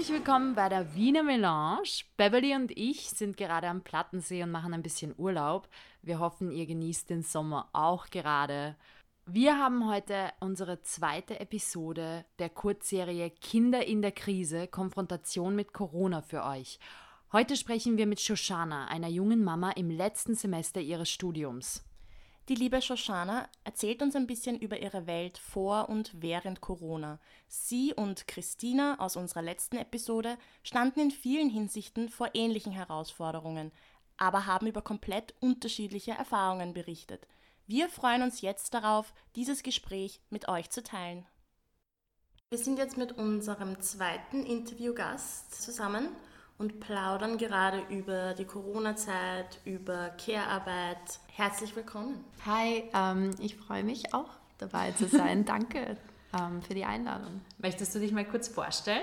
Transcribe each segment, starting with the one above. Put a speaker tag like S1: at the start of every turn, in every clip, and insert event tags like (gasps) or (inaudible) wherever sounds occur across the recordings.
S1: Herzlich willkommen bei der Wiener Melange. Beverly und ich sind gerade am Plattensee und machen ein bisschen Urlaub. Wir hoffen, ihr genießt den Sommer auch gerade. Wir haben heute unsere zweite Episode der Kurzserie Kinder in der Krise, Konfrontation mit Corona für euch. Heute sprechen wir mit Shoshana, einer jungen Mama im letzten Semester ihres Studiums.
S2: Die liebe Shoshana erzählt uns ein bisschen über ihre Welt vor und während Corona. Sie und Christina aus unserer letzten Episode standen in vielen Hinsichten vor ähnlichen Herausforderungen, aber haben über komplett unterschiedliche Erfahrungen berichtet. Wir freuen uns jetzt darauf, dieses Gespräch mit euch zu teilen. Wir sind jetzt mit unserem zweiten Interviewgast zusammen und plaudern gerade über die Corona-Zeit, über Care-Arbeit. Herzlich willkommen.
S3: Hi, ähm, ich freue mich auch dabei zu sein. (laughs) Danke ähm, für die Einladung.
S1: Möchtest du dich mal kurz vorstellen?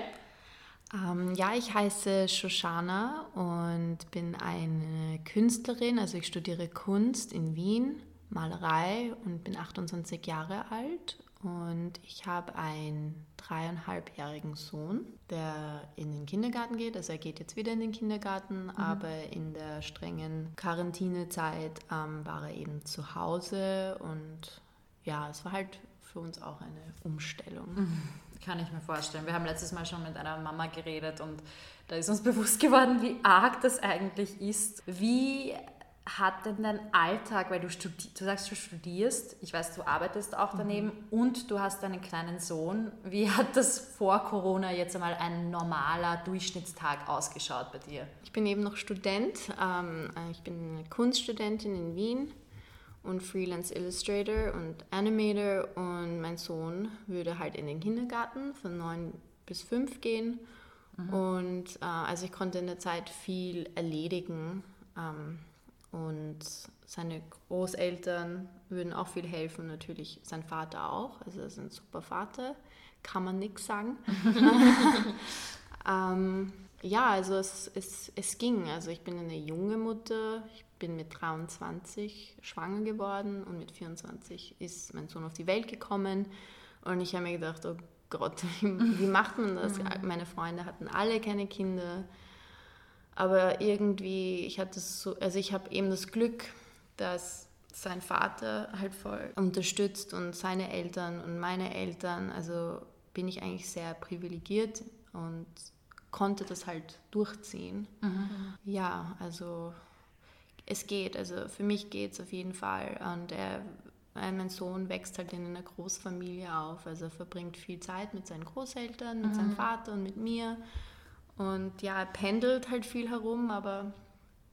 S3: Ähm, ja, ich heiße Shoshana und bin eine Künstlerin. Also ich studiere Kunst in Wien, Malerei und bin 28 Jahre alt und ich habe einen dreieinhalbjährigen Sohn, der in den Kindergarten geht. Also er geht jetzt wieder in den Kindergarten, mhm. aber in der strengen Quarantänezeit ähm, war er eben zu Hause und ja, es war halt für uns auch eine Umstellung. Mhm.
S1: Kann ich mir vorstellen. Wir haben letztes Mal schon mit einer Mama geredet und da ist uns bewusst geworden, wie arg das eigentlich ist. Wie hat denn dein Alltag, weil du, studi du sagst, du studierst, ich weiß, du arbeitest auch daneben mhm. und du hast einen kleinen Sohn. Wie hat das vor Corona jetzt einmal ein normaler Durchschnittstag ausgeschaut bei dir?
S3: Ich bin eben noch Student. Ähm, äh, ich bin eine Kunststudentin in Wien und Freelance Illustrator und Animator und mein Sohn würde halt in den Kindergarten von neun bis fünf gehen. Mhm. Und äh, also ich konnte in der Zeit viel erledigen. Ähm, und seine Großeltern würden auch viel helfen, natürlich sein Vater auch. Also er ist ein super Vater, kann man nichts sagen. (laughs) ähm, ja, also es, es, es ging. Also ich bin eine junge Mutter, ich bin mit 23 schwanger geworden und mit 24 ist mein Sohn auf die Welt gekommen. Und ich habe mir gedacht, oh Gott, (laughs) wie, wie macht man das? Mhm. Meine Freunde hatten alle keine Kinder. Aber irgendwie, ich hatte so, also ich habe eben das Glück, dass sein Vater halt voll unterstützt und seine Eltern und meine Eltern. Also bin ich eigentlich sehr privilegiert und konnte das halt durchziehen. Mhm. Ja, also es geht. Also für mich geht es auf jeden Fall. Und er, mein Sohn wächst halt in einer Großfamilie auf. Also er verbringt viel Zeit mit seinen Großeltern, mit mhm. seinem Vater und mit mir. Und ja, er pendelt halt viel herum, aber,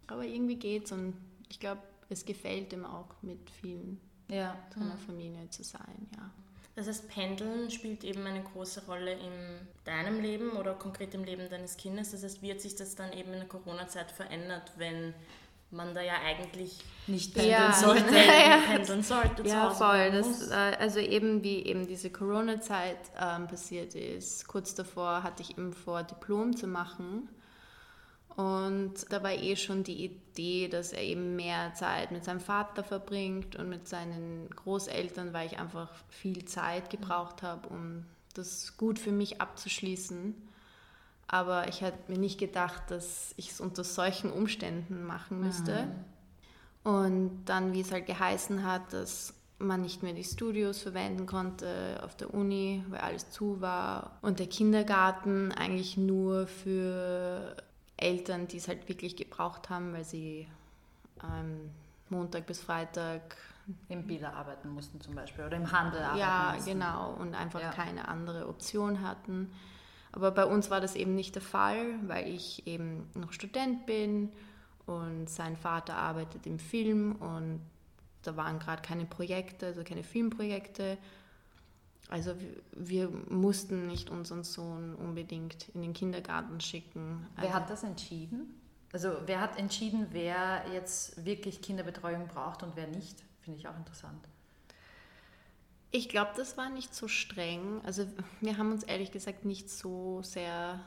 S3: aber irgendwie geht's. Und ich glaube, es gefällt ihm auch mit vielen ja. seiner mhm. Familie zu sein, ja.
S2: Das heißt, Pendeln spielt eben eine große Rolle in deinem Leben oder konkret im Leben deines Kindes. Das heißt, wie hat sich das dann eben in der Corona-Zeit verändert, wenn man da ja eigentlich nicht pendeln (laughs) ja. sollte, ja. pendeln sollte.
S3: Ja, voll. Das, äh, also eben wie eben diese Corona-Zeit ähm, passiert ist. Kurz davor hatte ich eben vor, Diplom zu machen. Und da war eh schon die Idee, dass er eben mehr Zeit mit seinem Vater verbringt und mit seinen Großeltern, weil ich einfach viel Zeit gebraucht habe, um das gut für mich abzuschließen. Aber ich hätte mir nicht gedacht, dass ich es unter solchen Umständen machen müsste. Mhm. Und dann, wie es halt geheißen hat, dass man nicht mehr die Studios verwenden konnte auf der Uni, weil alles zu war. Und der Kindergarten eigentlich nur für Eltern, die es halt wirklich gebraucht haben, weil sie ähm, Montag bis Freitag
S1: im Biller arbeiten mussten zum Beispiel oder im Handel arbeiten
S3: ja,
S1: mussten.
S3: Ja, genau. Und einfach ja. keine andere Option hatten. Aber bei uns war das eben nicht der Fall, weil ich eben noch Student bin und sein Vater arbeitet im Film und da waren gerade keine Projekte, also keine Filmprojekte. Also wir, mussten nicht unseren Sohn unbedingt in den Kindergarten schicken.
S1: Wer hat das entschieden? Also wer hat entschieden, wer jetzt wirklich Kinderbetreuung braucht und wer nicht? Finde ich auch interessant.
S3: Ich glaube, das war nicht so streng. Also wir haben uns ehrlich gesagt nicht so sehr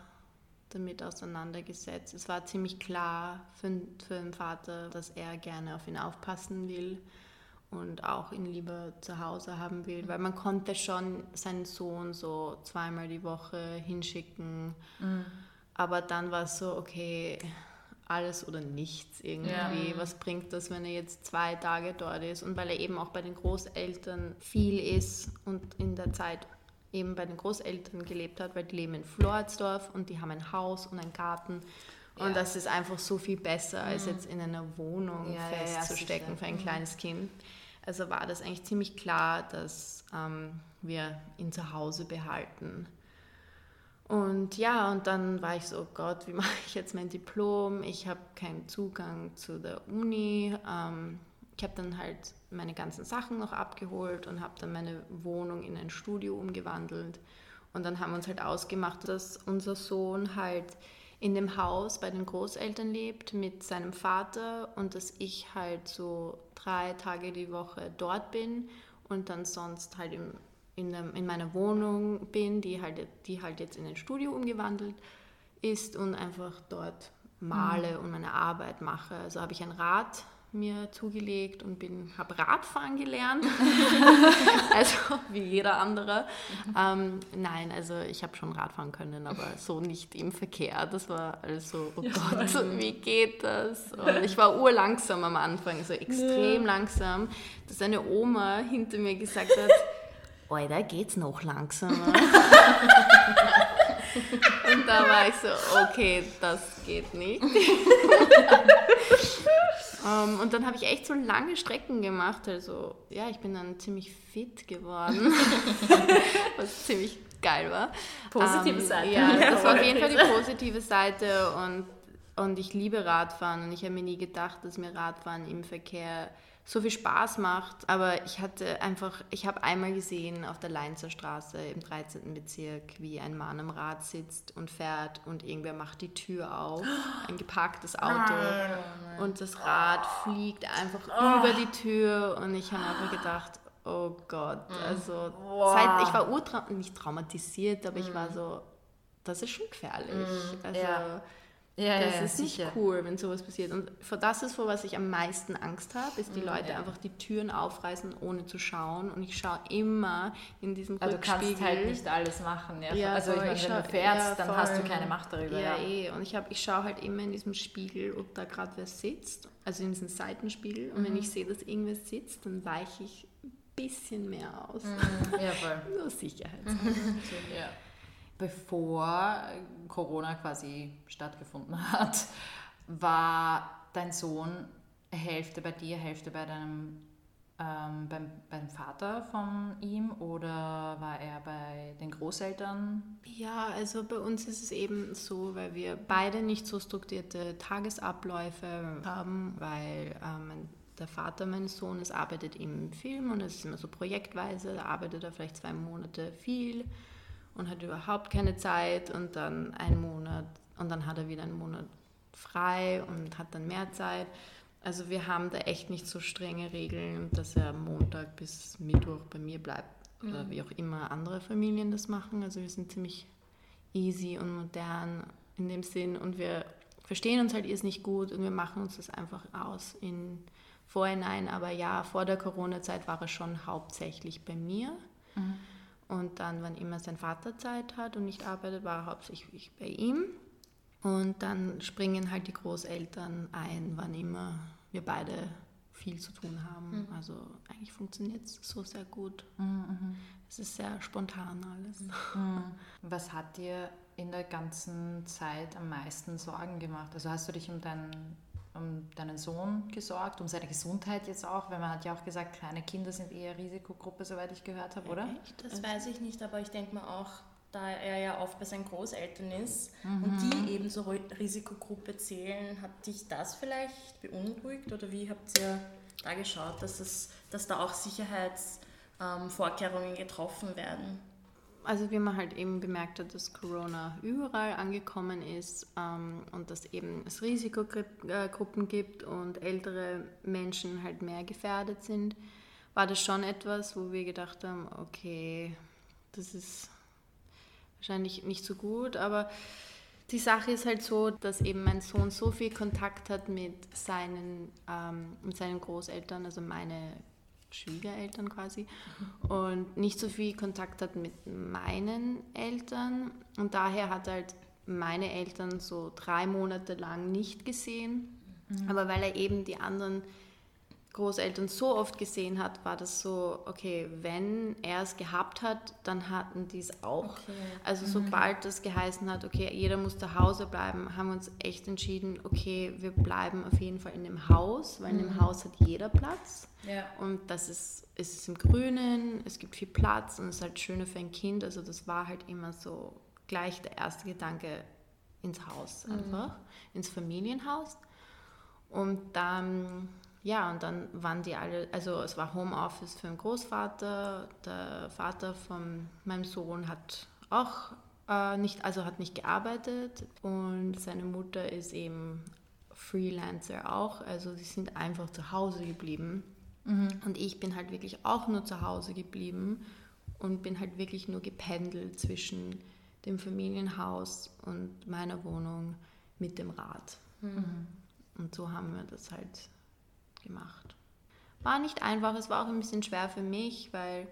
S3: damit auseinandergesetzt. Es war ziemlich klar für, für den Vater, dass er gerne auf ihn aufpassen will. und auch ihn lieber zu Hause haben will, weil man konnte schon seinen Sohn so zweimal die Woche hinschicken, mhm. aber dann war es so, okay, alles oder nichts irgendwie. Ja. Was bringt das, wenn er jetzt zwei Tage dort ist? Und weil er eben auch bei den Großeltern viel ist und in der Zeit eben bei den Großeltern gelebt hat, weil die leben in Floridsdorf und die haben ein Haus und einen Garten. Und ja. das ist einfach so viel besser, als mhm. jetzt in einer Wohnung ja, festzustecken für ein mhm. kleines Kind. Also war das eigentlich ziemlich klar, dass ähm, wir ihn zu Hause behalten. Und ja, und dann war ich so, oh Gott, wie (laughs) mache ich jetzt mein Diplom? Ich habe keinen Zugang zu der Uni. Ähm, ich habe dann halt meine ganzen Sachen noch abgeholt und habe dann meine Wohnung in ein Studio umgewandelt. Und dann haben wir uns halt ausgemacht, dass unser Sohn halt in dem Haus bei den Großeltern lebt mit seinem Vater und dass ich halt so drei Tage die Woche dort bin und dann sonst halt im in, der, in meiner Wohnung bin, die halt, die halt jetzt in ein Studio umgewandelt ist und einfach dort male mhm. und meine Arbeit mache. Also habe ich ein Rad mir zugelegt und bin habe Radfahren gelernt, (laughs) also wie jeder andere. Mhm. Ähm, nein, also ich habe schon Radfahren können, aber so nicht im Verkehr. Das war alles so, oh ja, Gott, (laughs) wie geht das? Und ich war urlangsam am Anfang, so extrem ja. langsam, dass eine Oma hinter mir gesagt hat, Alter, geht's noch langsamer? (laughs) und da war ich so, okay, das geht nicht. um, (laughs) ähm, und dann habe ich echt so lange Strecken gemacht. Also, ja, ich bin dann ziemlich fit geworden, (laughs) was ziemlich geil war.
S2: Positive um, ähm, Seite.
S3: Ja, das war auf jeden Fall die positive Seite und, und ich liebe Radfahren und ich habe mir nie gedacht, dass mir Radfahren im Verkehr so viel Spaß macht. Aber ich hatte einfach, ich habe einmal gesehen auf der Leinzer Straße im 13. Bezirk, wie ein Mann am Rad sitzt und fährt und irgendwer macht die Tür auf, ein geparktes Auto und das Rad fliegt einfach oh. über die Tür und ich habe einfach gedacht, oh Gott, mhm. also wow. seit, ich war urtra nicht traumatisiert, aber ich war mhm. so, das ist schon gefährlich. Mhm. Also, ja. Ja, das ja, ist sicher. nicht cool, wenn sowas passiert. Und vor das ist, vor was ich am meisten Angst habe, ist die mhm, Leute ja. einfach die Türen aufreißen, ohne zu schauen. Und ich schaue immer in diesem
S1: also Rückspiegel. Du kannst halt nicht alles machen. Ja? ja also ich meine, wenn du fährst, dann hast du keine Macht darüber.
S3: Ja, eh. Und ich, ich schaue halt immer in diesem Spiegel, ob da gerade wer sitzt. Also in diesem Seitenspiegel. Und mhm. wenn ich sehe, dass irgendwer sitzt, dann weiche ich ein bisschen mehr aus. Mhm. Ja, voll. (laughs) Nur Sicherheit. (laughs)
S1: ja bevor Corona quasi stattgefunden hat, war dein Sohn Hälfte bei dir, Hälfte bei deinem ähm, beim, beim Vater von ihm oder war er bei den Großeltern?
S3: Ja, also bei uns ist es eben so, weil wir beide nicht so strukturierte Tagesabläufe haben, weil ähm, der Vater meines Sohnes arbeitet im Film und es ist immer so projektweise, da arbeitet er vielleicht zwei Monate viel und hat überhaupt keine Zeit und dann einen Monat und dann hat er wieder einen Monat frei und hat dann mehr Zeit. Also wir haben da echt nicht so strenge Regeln, dass er Montag bis Mittwoch bei mir bleibt mhm. oder wie auch immer andere Familien das machen. Also wir sind ziemlich easy und modern in dem Sinn und wir verstehen uns halt erst nicht gut und wir machen uns das einfach aus in Vorhinein. Aber ja, vor der Corona-Zeit war er schon hauptsächlich bei mir. Mhm. Und dann, wann immer sein Vater Zeit hat und nicht arbeitet, war er hauptsächlich bei ihm. Und dann springen halt die Großeltern ein, wann immer wir beide viel zu tun haben. Mhm. Also eigentlich funktioniert es so sehr gut. Mhm. Es ist sehr spontan alles.
S1: Mhm. (laughs) Was hat dir in der ganzen Zeit am meisten Sorgen gemacht? Also hast du dich um deinen um deinen Sohn gesorgt, um seine Gesundheit jetzt auch, weil man hat ja auch gesagt, kleine Kinder sind eher Risikogruppe, soweit ich gehört habe, oder?
S2: Das weiß ich nicht, aber ich denke mir auch, da er ja oft bei seinen Großeltern ist mhm. und die eben zur Risikogruppe zählen, hat dich das vielleicht beunruhigt oder wie habt ihr da geschaut, dass, es, dass da auch Sicherheitsvorkehrungen ähm, getroffen werden?
S3: Also wie man halt eben bemerkt hat, dass Corona überall angekommen ist ähm, und dass eben es Risikogruppen gibt und ältere Menschen halt mehr gefährdet sind, war das schon etwas, wo wir gedacht haben, okay, das ist wahrscheinlich nicht so gut, aber die Sache ist halt so, dass eben mein Sohn so viel Kontakt hat mit seinen, ähm, mit seinen Großeltern, also meine Schwiegereltern quasi und nicht so viel Kontakt hat mit meinen Eltern und daher hat halt meine Eltern so drei Monate lang nicht gesehen, mhm. aber weil er eben die anderen Großeltern so oft gesehen hat, war das so, okay, wenn er es gehabt hat, dann hatten die es auch. Okay. Also mhm. sobald das geheißen hat, okay, jeder muss zu Hause bleiben, haben wir uns echt entschieden, okay, wir bleiben auf jeden Fall in dem Haus, weil mhm. in dem mhm. Haus hat jeder Platz. Ja. Und das ist, es ist im Grünen, es gibt viel Platz und es ist halt schöner für ein Kind. Also das war halt immer so gleich der erste Gedanke ins Haus mhm. einfach, mhm. ins Familienhaus. Und dann ja, und dann waren die alle, also es war Homeoffice für den Großvater, der Vater von meinem Sohn hat auch äh, nicht, also hat nicht gearbeitet und seine Mutter ist eben Freelancer auch, also sie sind einfach zu Hause geblieben. Mhm. Und ich bin halt wirklich auch nur zu Hause geblieben und bin halt wirklich nur gependelt zwischen dem Familienhaus und meiner Wohnung mit dem Rad. Mhm. Und so haben wir das halt gemacht. War nicht einfach, es war auch ein bisschen schwer für mich, weil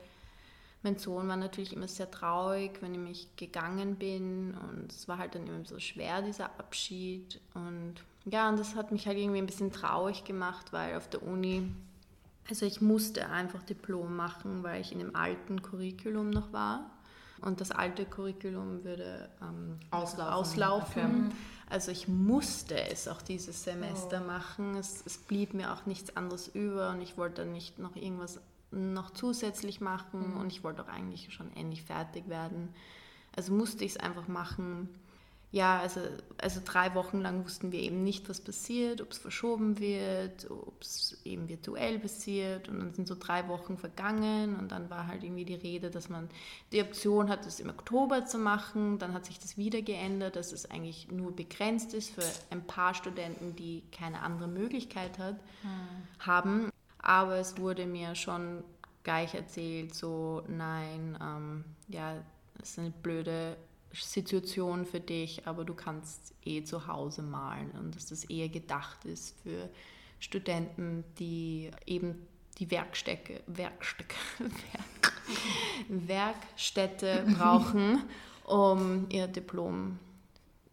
S3: mein Sohn war natürlich immer sehr traurig, wenn ich mich gegangen bin und es war halt dann immer so schwer, dieser Abschied und ja, und das hat mich halt irgendwie ein bisschen traurig gemacht, weil auf der Uni, also ich musste einfach Diplom machen, weil ich in dem alten Curriculum noch war und das alte Curriculum würde ähm, auslaufen. auslaufen. Okay. Also ich musste es auch dieses Semester oh. machen. Es, es, blieb mir auch nichts anderes über und ich wollte nicht noch irgendwas noch zusätzlich machen mhm. und ich wollte auch eigentlich schon endlich fertig werden. Also musste ich es einfach machen ja, also, also drei Wochen lang wussten wir eben nicht, was passiert, ob es verschoben wird, ob es eben virtuell passiert. Und dann sind so drei Wochen vergangen und dann war halt irgendwie die Rede, dass man die Option hat, es im Oktober zu machen. Dann hat sich das wieder geändert, dass es eigentlich nur begrenzt ist für ein paar Studenten, die keine andere Möglichkeit hat, hm. haben. Aber es wurde mir schon gleich erzählt, so nein, ähm, ja, das ist eine blöde Situation für dich, aber du kannst eh zu Hause malen und dass das eher gedacht ist für Studenten, die eben die Werkstätte, Werkstätte, Werk, Werkstätte (laughs) brauchen, um ihr Diplom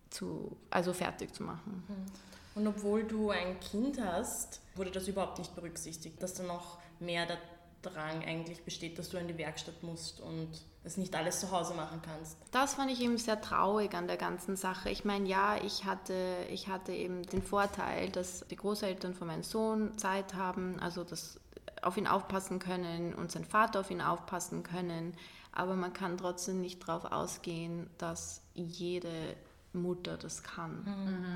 S3: zu, also fertig zu machen.
S2: Mhm. Und obwohl du ein Kind hast, wurde das überhaupt nicht berücksichtigt, dass da noch mehr der Drang eigentlich besteht, dass du in die Werkstatt musst und das nicht alles zu Hause machen kannst.
S3: Das fand ich eben sehr traurig an der ganzen Sache. Ich meine, ja, ich hatte, ich hatte eben den Vorteil, dass die Großeltern von meinem Sohn Zeit haben, also dass auf ihn aufpassen können und sein Vater auf ihn aufpassen können. Aber man kann trotzdem nicht darauf ausgehen, dass jede Mutter das kann.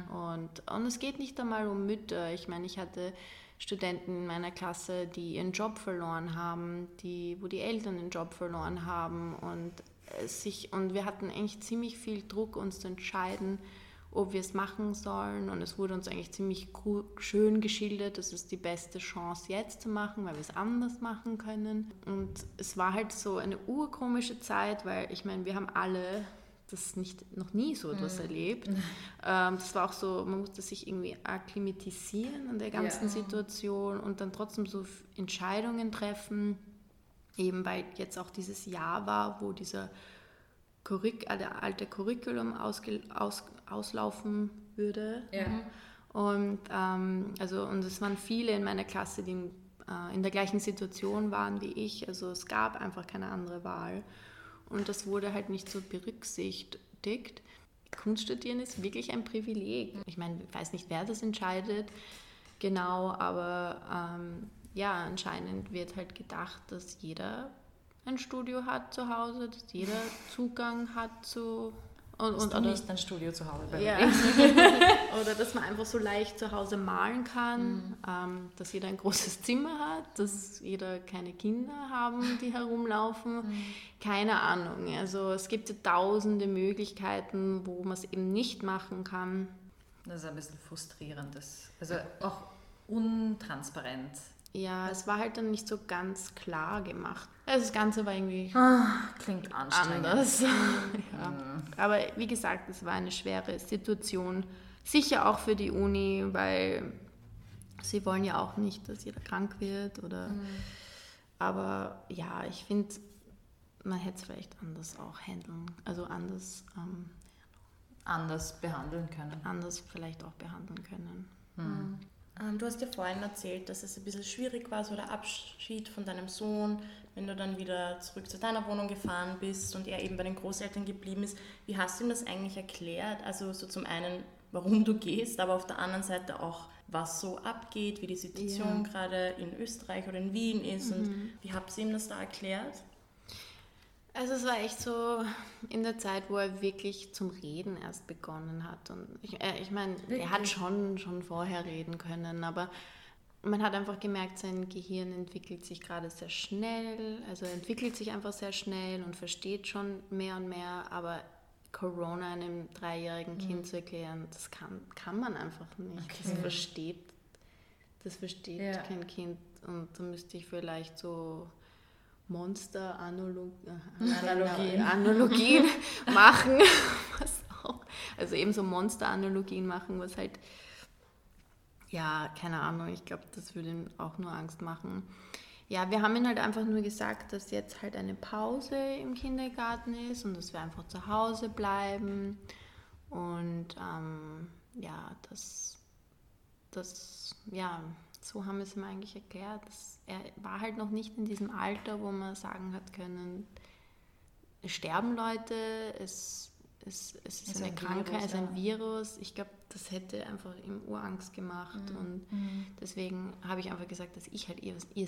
S3: Mhm. Und, und es geht nicht einmal um Mütter. Ich meine, ich hatte Studenten in meiner Klasse, die ihren Job verloren haben, die, wo die Eltern den Job verloren haben und sich und wir hatten eigentlich ziemlich viel Druck, uns zu entscheiden, ob wir es machen sollen. Und es wurde uns eigentlich ziemlich schön geschildert, das ist die beste Chance jetzt zu machen, weil wir es anders machen können. Und es war halt so eine urkomische Zeit, weil ich meine, wir haben alle das nicht, noch nie so etwas mhm. erlebt. Ähm, das war auch so, man musste sich irgendwie akklimatisieren an der ganzen ja. Situation und dann trotzdem so Entscheidungen treffen, eben weil jetzt auch dieses Jahr war, wo dieser Curric der alte Curriculum ausge, aus, auslaufen würde. Ja. Und ähm, also und es waren viele in meiner Klasse, die in, äh, in der gleichen Situation waren wie ich. Also es gab einfach keine andere Wahl. Und das wurde halt nicht so berücksichtigt. Kunst studieren ist wirklich ein Privileg. Ich meine, ich weiß nicht, wer das entscheidet genau, aber ähm, ja, anscheinend wird halt gedacht, dass jeder ein Studio hat zu Hause, dass jeder Zugang hat zu
S2: und, und oder, nicht ein Studio zu Hause bei
S3: ja. (laughs) Oder dass man einfach so leicht zu Hause malen kann, mhm. ähm, dass jeder ein großes Zimmer hat, dass jeder keine Kinder haben, die herumlaufen. Mhm. Keine Ahnung. Also es gibt ja tausende Möglichkeiten, wo man es eben nicht machen kann.
S1: Das ist ein bisschen frustrierend. Das, also auch untransparent.
S3: Ja, es war halt dann nicht so ganz klar gemacht. Also das Ganze war irgendwie
S1: ah, klingt anstrengend. anders. (laughs) ja.
S3: Mhm. Aber wie gesagt, es war eine schwere Situation. Sicher auch für die Uni, weil sie wollen ja auch nicht, dass jeder krank wird oder mhm. Aber ja, ich finde, man hätte es vielleicht anders auch handeln, also anders, ähm,
S4: anders behandeln können.
S3: Anders vielleicht auch behandeln können.
S2: Hm. Ähm, du hast ja vorhin erzählt, dass es ein bisschen schwierig war, so der Abschied von deinem Sohn, wenn du dann wieder zurück zu deiner Wohnung gefahren bist und er eben bei den Großeltern geblieben ist. Wie hast du ihm das eigentlich erklärt? Also so zum einen, warum du gehst, aber auf der anderen Seite auch, was so abgeht, wie die Situation ja. gerade in Österreich oder in Wien ist mhm. und wie habt ihr ihm das da erklärt?
S3: Also es war echt so in der Zeit, wo er wirklich zum Reden erst begonnen hat. Und ich, äh, ich meine, er hat schon, schon vorher reden können, aber man hat einfach gemerkt, sein Gehirn entwickelt sich gerade sehr schnell. Also er entwickelt sich einfach sehr schnell und versteht schon mehr und mehr, aber Corona einem dreijährigen mhm. Kind zu erklären, das kann, kann man einfach nicht. Okay. Das versteht, das versteht ja. kein Kind. Und da müsste ich vielleicht so Monster-Analogien (laughs) Analogien (laughs) machen, (laughs) was auch, also eben so Monster-Analogien machen, was halt, ja, keine Ahnung, ich glaube, das würde ihm auch nur Angst machen. Ja, wir haben ihm halt einfach nur gesagt, dass jetzt halt eine Pause im Kindergarten ist und dass wir einfach zu Hause bleiben und ähm, ja, das, das, ja, so haben wir es ihm eigentlich erklärt. Dass er war halt noch nicht in diesem Alter, wo man sagen hat können, es sterben Leute, es, es, es ist, ist eine ein Krankheit, es ist ein Virus. Ich glaube, das hätte einfach ihm Urangst gemacht. Mhm. Und mhm. deswegen habe ich einfach gesagt, dass ich halt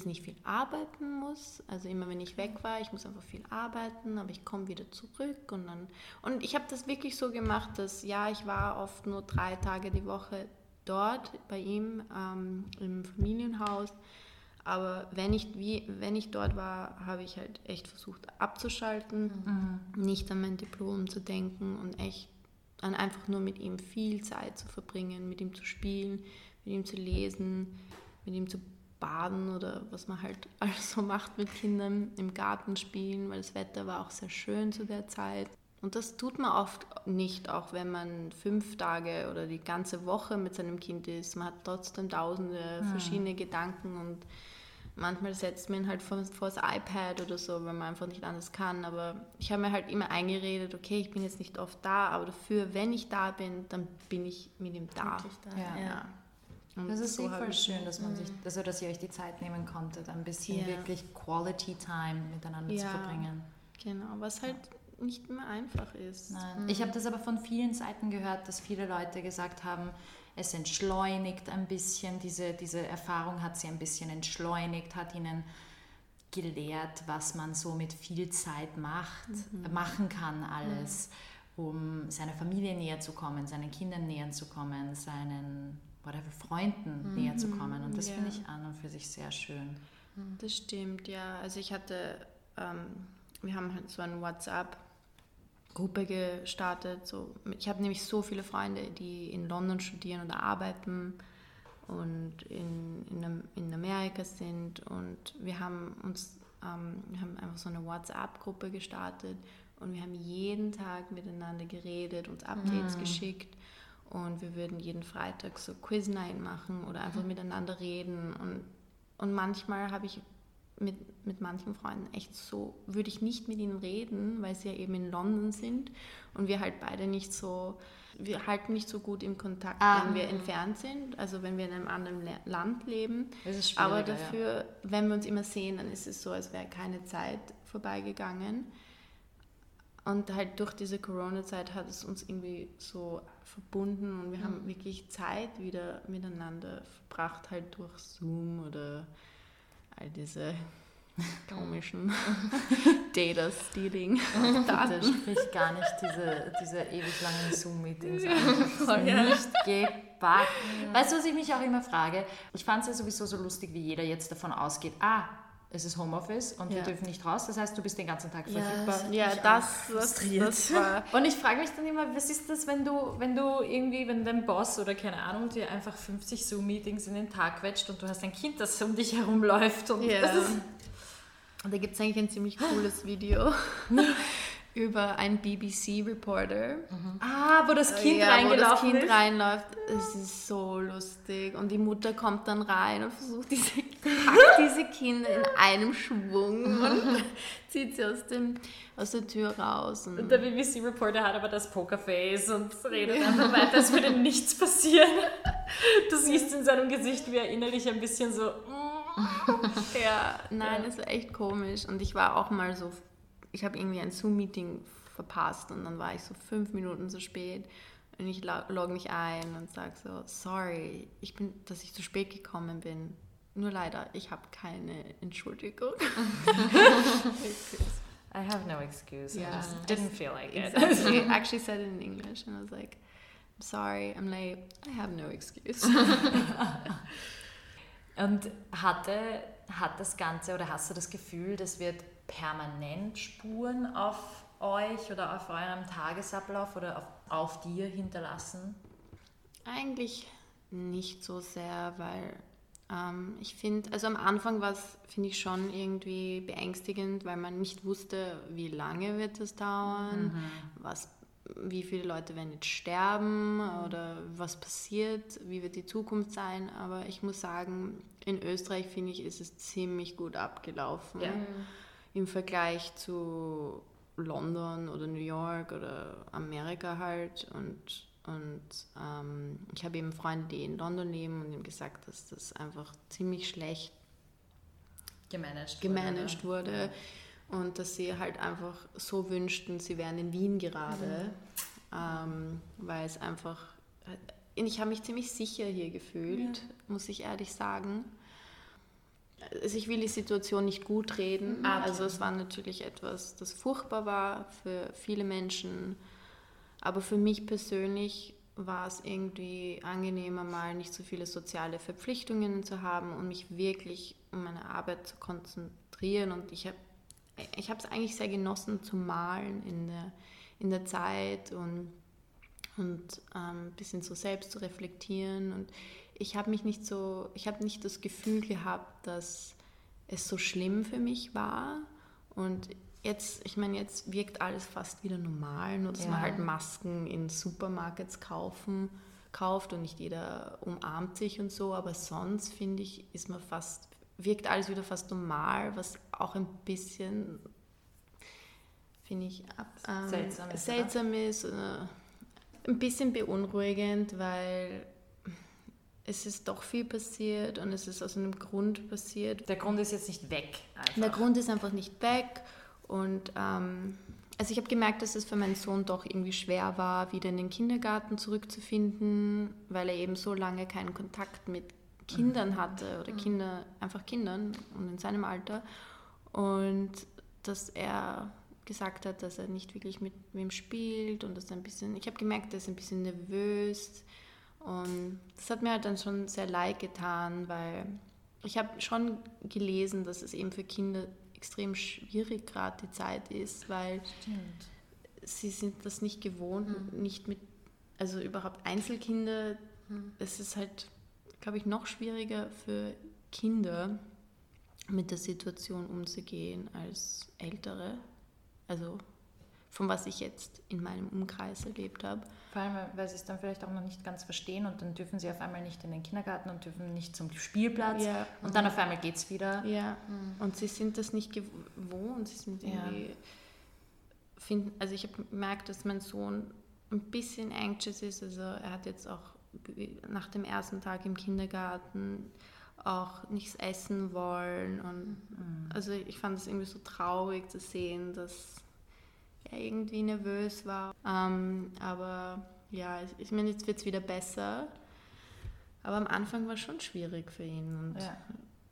S3: nicht viel arbeiten muss. Also immer wenn ich weg war, ich muss einfach viel arbeiten, aber ich komme wieder zurück. Und, dann, und ich habe das wirklich so gemacht, dass ja, ich war oft nur drei Tage die Woche dort bei ihm ähm, im Familienhaus. Aber wenn ich, wie, wenn ich dort war, habe ich halt echt versucht abzuschalten, mhm. nicht an mein Diplom zu denken und echt dann einfach nur mit ihm viel Zeit zu verbringen, mit ihm zu spielen, mit ihm zu lesen, mit ihm zu baden oder was man halt (laughs) alles so macht mit Kindern, im Garten spielen, weil das Wetter war auch sehr schön zu der Zeit. Und das tut man oft nicht, auch wenn man fünf Tage oder die ganze Woche mit seinem Kind ist. Man hat trotzdem tausende hm. verschiedene Gedanken und manchmal setzt man ihn halt vor, vor, das iPad oder so, weil man einfach nicht anders kann. Aber ich habe mir halt immer eingeredet, okay, ich bin jetzt nicht oft da, aber dafür, wenn ich da bin, dann bin ich mit ihm da. da.
S4: Ja. ja. das ist so voll schön, dass man sich, also dass ihr euch die Zeit nehmen konntet, ein bisschen ja. wirklich Quality Time miteinander ja. zu verbringen.
S3: Genau, was halt nicht mehr einfach ist.
S4: Nein. Mhm. Ich habe das aber von vielen Seiten gehört, dass viele Leute gesagt haben, es entschleunigt ein bisschen, diese, diese Erfahrung hat sie ein bisschen entschleunigt, hat ihnen gelehrt, was man so mit viel Zeit macht, mhm. machen kann alles, mhm. um seiner Familie näher zu kommen, seinen Kindern näher zu kommen, seinen whatever, Freunden mhm. näher zu kommen. Und das ja. finde ich an und für sich sehr schön.
S3: Das stimmt, ja. Also ich hatte, ähm, wir haben halt so ein WhatsApp Gruppe gestartet. So, ich habe nämlich so viele Freunde, die in London studieren oder arbeiten und in, in, in Amerika sind. Und wir haben uns ähm, wir haben einfach so eine WhatsApp-Gruppe gestartet und wir haben jeden Tag miteinander geredet, uns Updates mhm. geschickt und wir würden jeden Freitag so Quiz-Night machen oder einfach mhm. miteinander reden. Und, und manchmal habe ich mit, mit manchen Freunden echt so, würde ich nicht mit ihnen reden, weil sie ja eben in London sind und wir halt beide nicht so, wir halten nicht so gut im Kontakt, ah. wenn wir entfernt sind, also wenn wir in einem anderen Land leben. Aber dafür, ja. wenn wir uns immer sehen, dann ist es so, als wäre keine Zeit vorbeigegangen. Und halt durch diese Corona-Zeit hat es uns irgendwie so verbunden und wir mhm. haben wirklich Zeit wieder miteinander verbracht, halt durch Zoom oder all diese komischen (laughs) Data-Stealing.
S4: Da spricht gar nicht diese, diese ewig langen Zoom-Meetings an. (laughs) Ja. Nicht gepackt. Ja. Weißt du, was ich mich auch immer frage? Ich fand es ja sowieso so lustig, wie jeder jetzt davon ausgeht, ah, es ist Homeoffice und ja. wir dürfen nicht raus. Das heißt, du bist den ganzen Tag verfügbar.
S3: Ja, das, das, das war. (laughs)
S4: Und ich frage mich dann immer, was ist das, wenn du, wenn du irgendwie, wenn dein Boss oder keine Ahnung, dir einfach 50 Zoom-Meetings in den Tag quetscht und du hast ein Kind, das um dich herumläuft. Und
S3: ja. Und da gibt es eigentlich ein ziemlich cooles (gasps) Video (laughs) über einen BBC-Reporter.
S4: Mhm. Ah, wo das Kind ja, reingelaufen
S3: wo das Kind ist. reinläuft. Es ist so lustig. Und die Mutter kommt dann rein und versucht (laughs) diese, diese Kinder in einem Schwung und (laughs) zieht sie aus, dem, aus der Tür raus. Und,
S1: und der BBC-Reporter hat aber das Pokerface und redet einfach weiter, als würde nichts passieren. Du siehst in seinem Gesicht, wie er innerlich ein bisschen so...
S3: ja, nein, es war echt komisch. Und ich war auch mal so, ich habe irgendwie ein Zoom-Meeting verpasst und dann war ich so fünf Minuten zu spät. Und ich logge mich ein und sage so, sorry, ich bin, dass ich zu spät gekommen bin. Nur leider, ich habe keine Entschuldigung. (laughs)
S1: I have no excuse. Yeah. I just didn't feel like
S3: it. Exactly. (laughs) I actually said it in English and I was like, I'm sorry, I'm late. I have no excuse. (laughs)
S1: und hatte, hat das Ganze oder hast du das Gefühl, das wird permanent Spuren auf euch oder auf eurem Tagesablauf oder auf, auf dir hinterlassen?
S3: Eigentlich nicht so sehr, weil ähm, ich finde, also am Anfang war es, finde ich, schon irgendwie beängstigend, weil man nicht wusste, wie lange wird es dauern, mhm. was, wie viele Leute werden jetzt sterben oder was passiert, wie wird die Zukunft sein. Aber ich muss sagen, in Österreich, finde ich, ist es ziemlich gut abgelaufen. Ja. Im Vergleich zu London oder New York oder Amerika halt. Und, und ähm, ich habe eben Freunde, die in London leben und ihm gesagt, dass das einfach ziemlich schlecht
S1: gemanagt,
S3: gemanagt wurde. wurde. Und dass sie halt einfach so wünschten, sie wären in Wien gerade, mhm. ähm, weil es einfach, ich habe mich ziemlich sicher hier gefühlt, ja. muss ich ehrlich sagen also ich will die Situation nicht gut reden. Mhm. Also es war natürlich etwas, das furchtbar war für viele Menschen. Aber für mich persönlich war es irgendwie angenehmer, mal nicht so viele soziale Verpflichtungen zu haben und mich wirklich um meine Arbeit zu konzentrieren. Und ich habe ich es eigentlich sehr genossen zu malen in der, in der Zeit und, und ähm, ein bisschen so selbst zu reflektieren. Und ich habe mich nicht so, ich habe nicht das Gefühl gehabt, dass es so schlimm für mich war. Und jetzt, ich meine, jetzt wirkt alles fast wieder normal, nur dass ja. man halt Masken in Supermarkets kaufen, kauft und nicht jeder umarmt sich und so. Aber sonst finde ich, ist man fast, wirkt alles wieder fast normal, was auch ein bisschen, finde ich, ähm, seltsam ist. Seltsam ist äh, ein bisschen beunruhigend, weil es ist doch viel passiert und es ist aus einem Grund passiert.
S1: Der Grund ist jetzt nicht weg.
S3: Einfach. Der Grund ist einfach nicht weg. Und ähm, also ich habe gemerkt, dass es für meinen Sohn doch irgendwie schwer war, wieder in den Kindergarten zurückzufinden, weil er eben so lange keinen Kontakt mit Kindern hatte oder mhm. Kinder, einfach Kindern und in seinem Alter. Und dass er gesagt hat, dass er nicht wirklich mit wem spielt und dass er ein bisschen, ich habe gemerkt, er ist ein bisschen nervös und das hat mir halt dann schon sehr leid getan, weil ich habe schon gelesen, dass es eben für Kinder extrem schwierig gerade die Zeit ist, weil Stimmt. sie sind das nicht gewohnt, mhm. nicht mit, also überhaupt Einzelkinder. Mhm. Es ist halt, glaube ich, noch schwieriger für Kinder mit der Situation umzugehen als Ältere. Also von was ich jetzt in meinem Umkreis erlebt habe.
S1: Vor allem, weil sie es dann vielleicht auch noch nicht ganz verstehen und dann dürfen sie auf einmal nicht in den Kindergarten und dürfen nicht zum Spielplatz ja. und dann auf einmal geht es wieder.
S3: Ja, mhm. und sie sind das nicht gewohnt, sie sind irgendwie, ja. finden, also ich habe gemerkt, dass mein Sohn ein bisschen anxious ist, also er hat jetzt auch nach dem ersten Tag im Kindergarten auch nichts essen wollen und mhm. also ich fand es irgendwie so traurig zu sehen, dass er irgendwie nervös war. Ähm, aber ja, ich meine, jetzt wird es wieder besser. Aber am Anfang war es schon schwierig für ihn. Und, ja.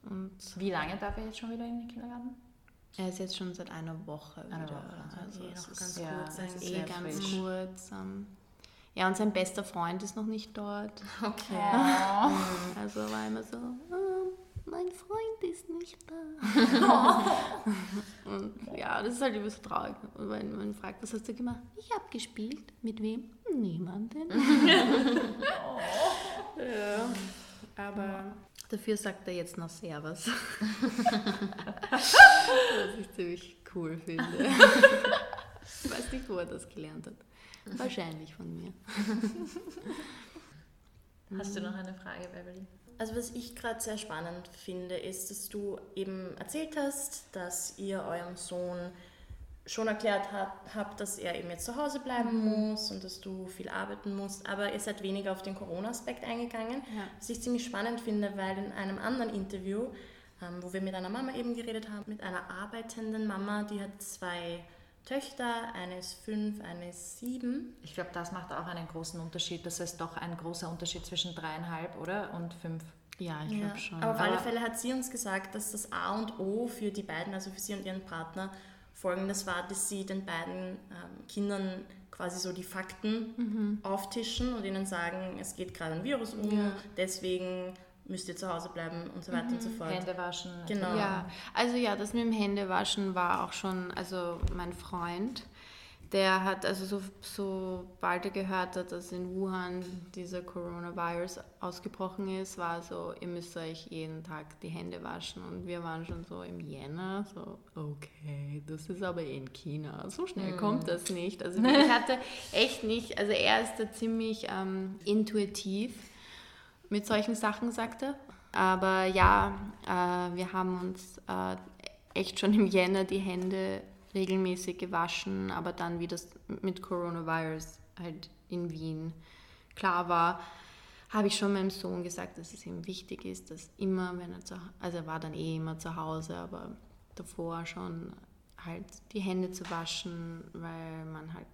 S1: und Wie lange darf er jetzt schon wieder in den Kindergarten?
S3: Er ist jetzt schon seit einer Woche
S1: eine wieder. Woche.
S3: Also, eh noch ganz ja, kurz. Ist eh ganz frisch. kurz. Ähm, ja, und sein bester Freund ist noch nicht dort. (laughs)
S1: Okay. (laughs)
S3: also war immer so, oh, mein Freund ist nicht da. und (laughs) ja, das ist halt immer so traurig, wenn man fragt, was hast du gemacht? Ich habe gespielt. Mit wem? Niemanden. (laughs) ja, aber dafür sagt er jetzt noch Servus. (laughs) was ich ziemlich cool finde. Ich weiß nicht, wo er das gelernt hat. Wahrscheinlich von mir.
S1: Hast du noch eine Frage, Beverly?
S2: Also was ich gerade sehr spannend finde, ist, dass du eben erzählt hast, dass ihr eurem Sohn schon erklärt habt, hab, dass er eben jetzt zu Hause bleiben mhm. muss und dass du viel arbeiten musst, aber ihr seid weniger auf den Corona-Aspekt eingegangen, ja. was ich ziemlich spannend finde, weil in einem anderen Interview, ähm, wo wir mit einer Mama eben geredet haben, mit einer arbeitenden Mama, die hat zwei Töchter, eine ist fünf, eine ist sieben.
S4: Ich glaube, das macht auch einen großen Unterschied. Das ist doch ein großer Unterschied zwischen dreieinhalb, oder? Und fünf.
S3: Ja, ich glaube schon.
S2: Aber auf alle Fälle hat sie uns gesagt, dass das A und O für die beiden, also für sie und ihren Partner, folgendes war, dass sie den beiden ähm, Kindern quasi so die Fakten mhm. auftischen und ihnen sagen, es geht gerade ein Virus um, ja. deswegen müsst ihr zu Hause bleiben und so weiter mhm. und so fort.
S4: Hände waschen.
S3: Genau. Ja, also ja, das mit dem Händewaschen war auch schon, also mein Freund, der hat, also so, sobald er gehört hat, dass in Wuhan dieser Coronavirus ausgebrochen ist, war so, ihr müsst euch jeden Tag die Hände waschen. Und wir waren schon so im Jänner, so, okay, das ist aber in China. So schnell mm. kommt das nicht. Also ich hatte echt nicht, also er ist da ziemlich ähm, intuitiv mit solchen Sachen, sagte. Aber ja, äh, wir haben uns äh, echt schon im Jänner die Hände regelmäßig gewaschen, aber dann, wie das mit Coronavirus halt in Wien klar war, habe ich schon meinem Sohn gesagt, dass es ihm wichtig ist, dass immer, wenn er zu also er war dann eh immer zu Hause, aber davor schon halt die Hände zu waschen, weil man halt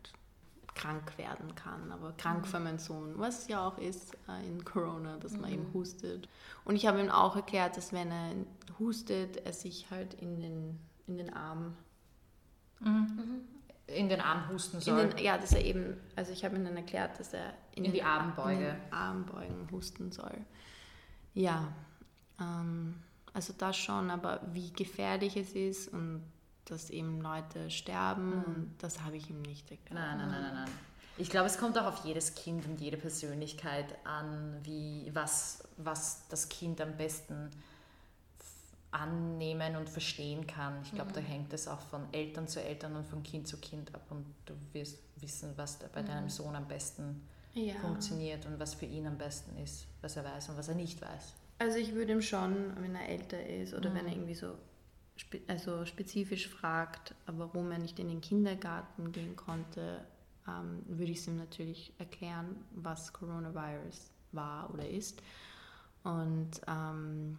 S3: krank werden kann, aber krank für meinen Sohn, was ja auch ist äh, in Corona, dass man mhm. eben hustet. Und ich habe ihm auch erklärt, dass wenn er hustet, er sich halt in den, in den Arm
S4: Mhm. In den Arm husten soll.
S3: Den, ja, dass er eben, also ich habe ihm dann erklärt, dass er
S4: in, in die Armbeuge.
S3: In den Armbeugen husten soll. Ja, ähm, also das schon, aber wie gefährlich es ist und dass eben Leute sterben, mhm. und das habe ich ihm nicht erklärt.
S4: Nein, nein, nein, nein, nein. Ich glaube, es kommt auch auf jedes Kind und jede Persönlichkeit an, wie, was, was das Kind am besten annehmen und verstehen kann. Ich glaube, mhm. da hängt es auch von Eltern zu Eltern und von Kind zu Kind ab und du wirst wissen, was bei mhm. deinem Sohn am besten ja. funktioniert und was für ihn am besten ist, was er weiß und was er nicht weiß.
S3: Also ich würde ihm schon, wenn er älter ist oder mhm. wenn er irgendwie so spe also spezifisch fragt, warum er nicht in den Kindergarten gehen konnte, ähm, würde ich es ihm natürlich erklären, was Coronavirus war oder ist. Und ähm,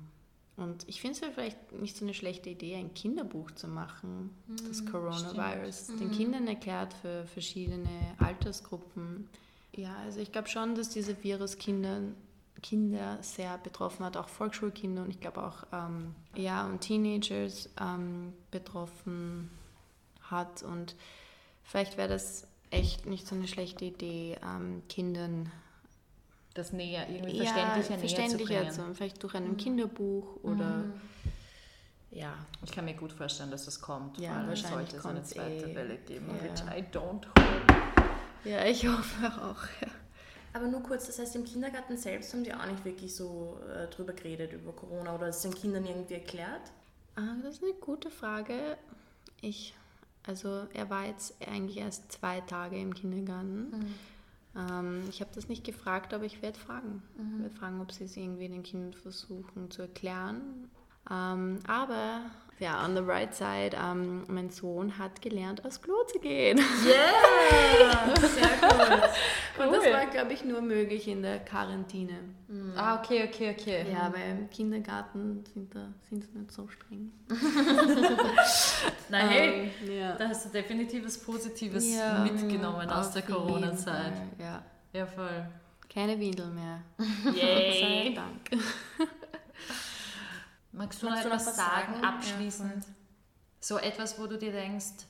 S3: und ich finde es ja vielleicht nicht so eine schlechte Idee, ein Kinderbuch zu machen, mhm, das Coronavirus, stimmt. den mhm. Kindern erklärt für verschiedene Altersgruppen. Ja, also ich glaube schon, dass dieser Virus Kinder, Kinder sehr betroffen hat, auch Volksschulkinder und ich glaube auch ähm, ja, und Teenagers ähm, betroffen hat. Und vielleicht wäre das echt nicht so eine schlechte Idee, ähm, Kindern
S4: das näher, irgendwie verständlicher, ja, verständlicher näher zu bringen.
S3: vielleicht durch ein mhm. Kinderbuch oder mhm.
S4: ja. Ich kann mir gut vorstellen, dass das kommt. Ja, weil wahrscheinlich sollte es eine zweite eh. Welle geben, ja. which I don't hope.
S3: Ja, ich hoffe auch, ja.
S2: Aber nur kurz, das heißt, im Kindergarten selbst haben die auch nicht wirklich so äh, drüber geredet, über Corona oder es den Kindern irgendwie erklärt?
S3: Ah, das ist eine gute Frage. Ich, also er war jetzt eigentlich erst zwei Tage im Kindergarten. Mhm. Ähm, ich habe das nicht gefragt, aber ich werde fragen. Mhm. Ich werde fragen, ob sie es irgendwie den Kindern versuchen zu erklären. Ähm, aber ja, on the right side, ähm, mein Sohn hat gelernt, aufs Klo zu gehen.
S2: Yeah! (laughs) Sehr.
S3: Das war, glaube ich, nur möglich in der Quarantäne.
S4: Mhm. Ah, okay, okay, okay.
S3: Ja, weil im Kindergarten sind, da, sind sie nicht so streng. (laughs)
S4: Na hey, ähm, ja. da hast du definitiv was Positives ja, mitgenommen aus der Corona-Zeit.
S3: Ja.
S4: ja, voll.
S3: Keine Windel mehr. (laughs)
S4: Yay! Sei Dank. Magst du Magst noch etwas sagen, sagen, abschließend? Ja. So etwas, wo du dir denkst,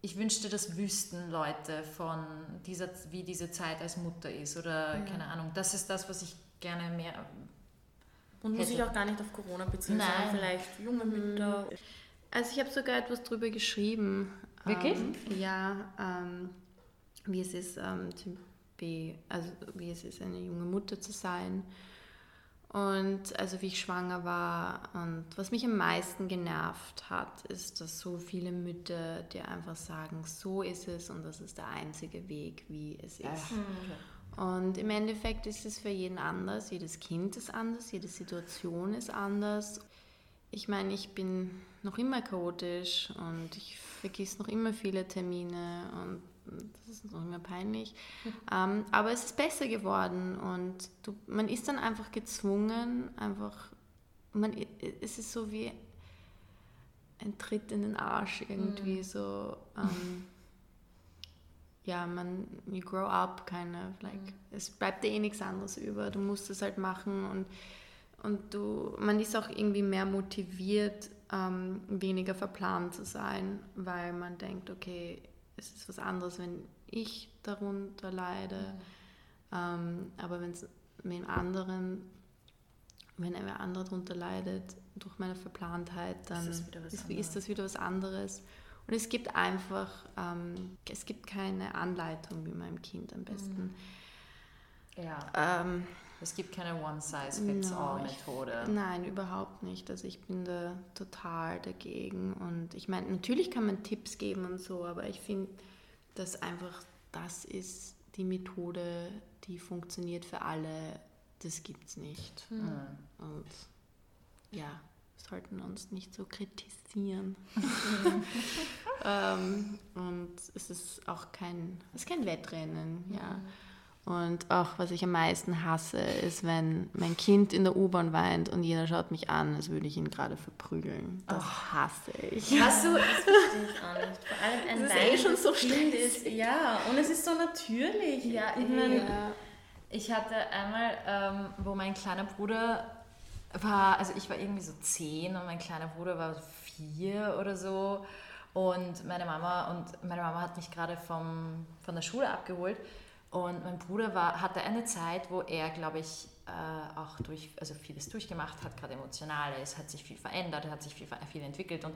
S4: ich wünschte, das wüssten Leute von dieser, wie diese Zeit als Mutter ist oder ja. keine Ahnung. Das ist das, was ich gerne mehr.
S2: Und hätte. muss ich auch gar nicht auf Corona beziehen, Nein. sondern vielleicht junge Mütter.
S3: Also ich habe sogar etwas drüber geschrieben.
S4: Wirklich?
S3: Ähm, ja, ähm, wie es ist, ähm, also wie es ist, eine junge Mutter zu sein und also wie ich schwanger war und was mich am meisten genervt hat, ist, dass so viele Mütter dir einfach sagen, so ist es und das ist der einzige Weg, wie es ist. Mhm. Und im Endeffekt ist es für jeden anders. Jedes Kind ist anders, jede Situation ist anders. Ich meine, ich bin noch immer chaotisch und ich vergiss noch immer viele Termine und das ist noch immer peinlich. Ähm, aber es ist besser geworden und du, man ist dann einfach gezwungen, einfach, man, es ist so wie ein Tritt in den Arsch irgendwie mhm. so. Ähm, ja, man, you grow up, kind of, like, mhm. es bleibt dir eh nichts anderes über, du musst es halt machen und, und du, man ist auch irgendwie mehr motiviert, ähm, weniger verplant zu sein, weil man denkt, okay, es ist was anderes, wenn ich darunter leide, mhm. ähm, aber wenn es mit anderen, wenn ein anderer darunter leidet, durch meine Verplantheit, dann ist, ist, ist das wieder was anderes. Und es gibt einfach, ähm, es gibt keine Anleitung, wie man einem Kind am besten.
S4: Mhm. Ja. Ähm, es gibt keine One-Size-Fits-All-Methode.
S3: No, nein, überhaupt nicht. Also ich bin da total dagegen. Und ich meine, natürlich kann man Tipps geben und so, aber ich finde, dass einfach das ist die Methode, die funktioniert für alle. Das gibt es nicht. Mhm. Und ja, sollten uns nicht so kritisieren. (laughs) (laughs) ähm, und es ist auch kein, es ist kein Wettrennen, ja. Und auch was ich am meisten hasse, ist, wenn mein Kind in der U-Bahn weint und jeder schaut mich an, als würde ich ihn gerade verprügeln. Das oh. hasse ich.
S2: Hast du, das verstehe ich auch nicht. (laughs) Vor allem ein das ist eh schon so Kind ist, ja, und es ist so natürlich.
S4: Ja, ich, meine, ja. ich hatte einmal, ähm, wo mein kleiner Bruder war, also ich war irgendwie so zehn und mein kleiner Bruder war vier oder so. Und meine Mama und meine Mama hat mich gerade vom, von der Schule abgeholt. Und mein Bruder war, hatte eine Zeit, wo er, glaube ich, äh, auch durch, also vieles durchgemacht hat, gerade emotional. Es hat sich viel verändert, er hat sich viel, viel entwickelt. Und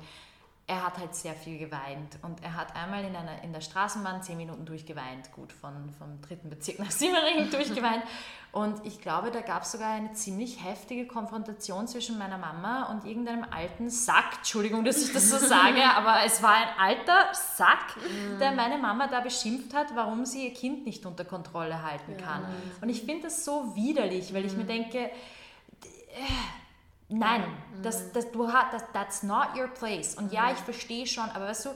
S4: er hat halt sehr viel geweint und er hat einmal in, einer, in der Straßenbahn zehn Minuten durchgeweint, gut, von, vom dritten Bezirk nach Simmering (laughs) durchgeweint. Und ich glaube, da gab es sogar eine ziemlich heftige Konfrontation zwischen meiner Mama und irgendeinem alten Sack, Entschuldigung, dass ich das so sage, (laughs) aber es war ein alter Sack, der meine Mama da beschimpft hat, warum sie ihr Kind nicht unter Kontrolle halten kann. Und ich finde das so widerlich, weil ich mir denke, äh, Nein, mhm. das, das, du hast, das, that's not your place. Und ja, ich verstehe schon, aber weißt du,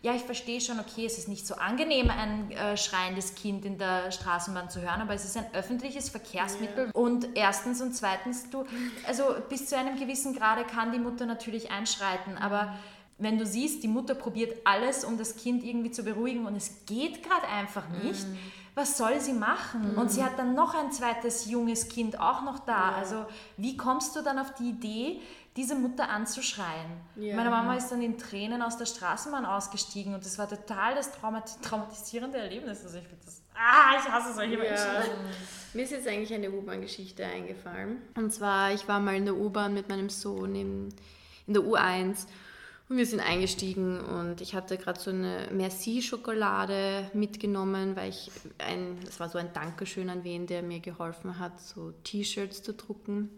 S4: ja, ich verstehe schon, okay, es ist nicht so angenehm, ein äh, schreiendes Kind in der Straßenbahn zu hören, aber es ist ein öffentliches Verkehrsmittel. Ja. Und erstens und zweitens, du, also bis zu einem gewissen Grade kann die Mutter natürlich einschreiten, aber wenn du siehst, die Mutter probiert alles, um das Kind irgendwie zu beruhigen und es geht gerade einfach nicht, mhm was soll sie machen? Mhm. Und sie hat dann noch ein zweites junges Kind auch noch da. Ja. Also wie kommst du dann auf die Idee, diese Mutter anzuschreien? Ja. Meine Mama ist dann in Tränen aus der Straßenbahn ausgestiegen und das war total das traumat traumatisierende Erlebnis. Also ich finde das, ah, ich hasse solche ja. Menschen.
S3: Mir ist jetzt eigentlich eine U-Bahn-Geschichte eingefallen. Und zwar, ich war mal in der U-Bahn mit meinem Sohn in, in der U1 und wir sind eingestiegen und ich hatte gerade so eine Merci-Schokolade mitgenommen, weil ich ein, das war so ein Dankeschön an wen, der mir geholfen hat, so T-Shirts zu drucken,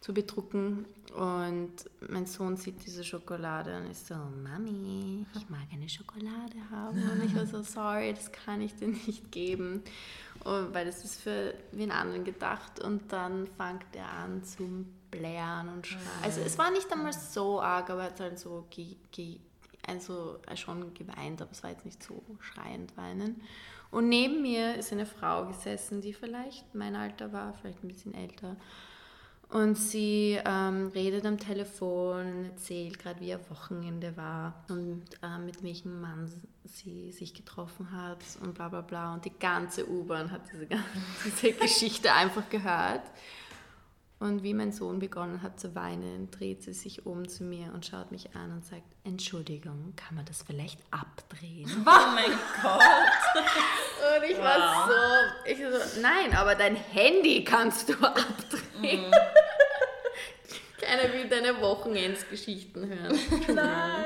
S3: zu bedrucken. Und mein Sohn sieht diese Schokolade und ist so, Mami, ich mag eine Schokolade haben. Und ich war so, (laughs) sorry, das kann ich dir nicht geben, und, weil das ist für wen anderen gedacht. Und dann fängt er an zum blären und schreien. Also es war nicht einmal so arg, aber er hat halt so ge, ge, also schon geweint, aber es war jetzt nicht so schreiend weinen. Und neben mir ist eine Frau gesessen, die vielleicht mein Alter war, vielleicht ein bisschen älter. Und sie ähm, redet am Telefon erzählt gerade, wie ihr Wochenende war und äh, mit welchem Mann sie sich getroffen hat und bla bla bla. Und die ganze U-Bahn hat diese, diese (laughs) Geschichte einfach gehört. Und wie mein Sohn begonnen hat zu weinen, dreht sie sich um zu mir und schaut mich an und sagt, Entschuldigung, kann man das vielleicht abdrehen?
S2: Oh mein Gott!
S3: und ich wow. war so, ich so, nein, aber dein Handy kannst du abdrehen. Mhm. (laughs) Keiner will deine Wochenendsgeschichten hören.
S2: Nein,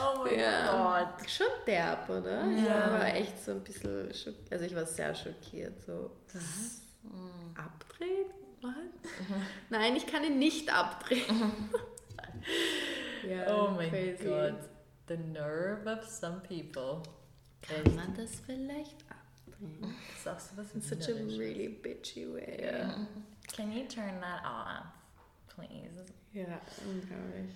S2: oh mein ja. Gott.
S3: Schon derb, oder? Ja. Ich war echt so ein bisschen, also ich war sehr schockiert, so, mhm. abdrehen? Mhm. (laughs) Nein, ich kann ihn nicht abdrehen. (laughs)
S4: ja, oh mein Gott. The nerve of some people.
S3: Kann man das vielleicht abdrehen? Sagst du das in such a really bitchy way. Yeah.
S4: Can you turn that off, please?
S3: Ja, unglaublich.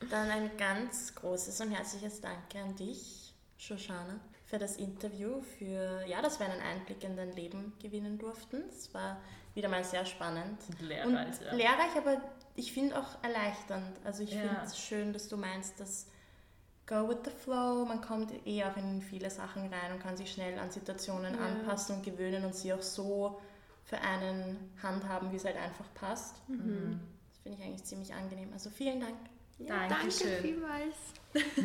S3: (laughs)
S2: Dann ein ganz großes und herzliches Danke an dich, Shoshana, für das Interview, für ja, dass wir einen Einblick in dein Leben gewinnen durften. Es war wieder mal sehr spannend.
S4: Lehrreich,
S2: und
S4: ja.
S2: lehrreich, aber ich finde auch erleichternd. Also ich
S4: Ja.
S2: finde es schön, dass du meinst, dass go with the flow, man kommt eh auch in viele Sachen rein und kann sich schnell an Situationen
S3: Ja.
S2: anpassen und gewöhnen und sie auch so für einen handhaben, wie es halt einfach passt.
S3: Mhm.
S2: Das finde ich eigentlich ziemlich angenehm. Also vielen Dank.
S3: Ja, danke
S4: Dankeschön.
S3: vielmals. (laughs)